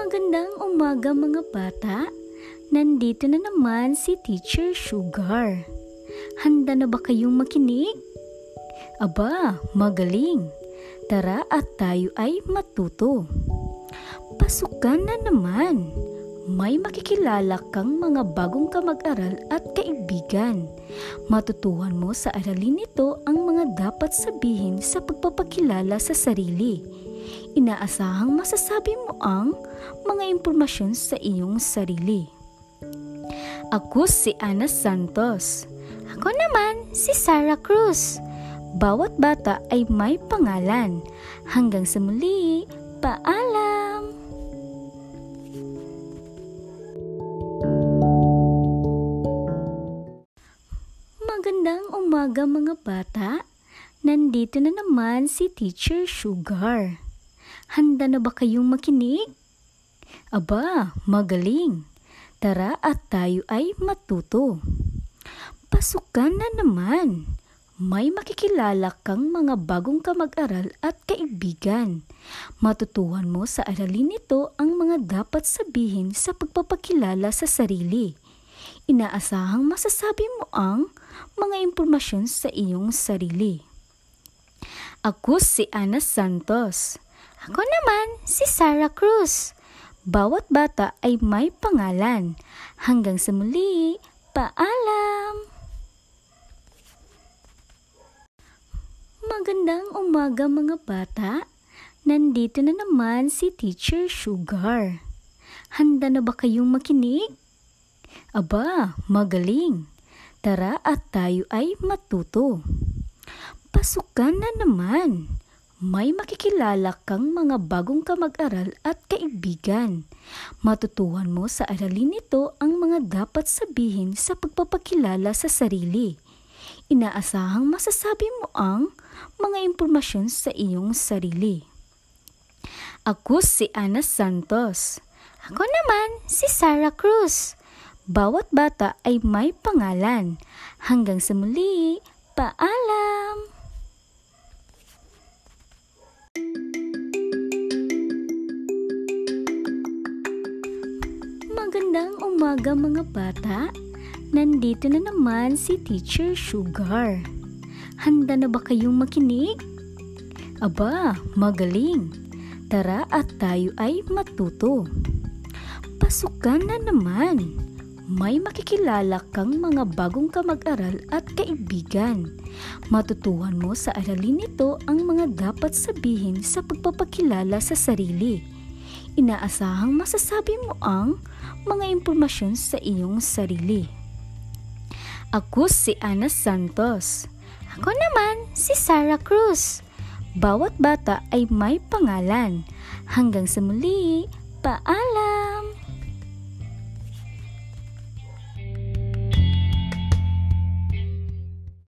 Magandang umaga mga bata. Nandito na naman si Teacher Sugar. Handa na ba kayong makinig? Aba, magaling. Tara at tayo ay matuto. Pasukan na naman. May makikilala kang mga bagong kamag-aral at kaibigan. Matutuhan mo sa aralin nito ang mga dapat sabihin sa pagpapakilala sa sarili inaasahang masasabi mo ang mga impormasyon sa iyong sarili. Ako si Ana Santos. Ako naman si Sarah Cruz. Bawat bata ay may pangalan. Hanggang sa muli, paalam! Magandang umaga mga bata. Nandito na naman si Teacher Sugar. Handa na ba kayong makinig? Aba, magaling. Tara at tayo ay matuto. Pasukan na naman. May makikilala kang mga bagong kamag-aral at kaibigan. Matutuhan mo sa aralin nito ang mga dapat sabihin sa pagpapakilala sa sarili. Inaasahang masasabi mo ang mga impormasyon sa iyong sarili. Ako si Ana Santos. Ako naman si Sarah Cruz. Bawat bata ay may pangalan. Hanggang sa muli, paalam! Magandang umaga mga bata. Nandito na naman si Teacher Sugar. Handa na ba kayong makinig? Aba, magaling. Tara at tayo ay matuto. Pasukan na naman. May makikilala kang mga bagong kamag-aral at kaibigan. Matutuhan mo sa aralin nito ang mga dapat sabihin sa pagpapakilala sa sarili. Inaasahang masasabi mo ang mga impormasyon sa iyong sarili. Ako si Ana Santos. Ako naman si Sarah Cruz. Bawat bata ay may pangalan. Hanggang sa muli, paalam! Magandang umaga mga bata. Nandito na naman si Teacher Sugar. Handa na ba kayong makinig? Aba, magaling. Tara at tayo ay matuto. Pasukan na naman. May makikilala kang mga bagong kamag-aral at kaibigan. Matutuhan mo sa aralin nito ang mga dapat sabihin sa pagpapakilala sa sarili inaasahang masasabi mo ang mga impormasyon sa iyong sarili. Ako si Ana Santos. Ako naman si Sarah Cruz. Bawat bata ay may pangalan. Hanggang sa muli, paalam!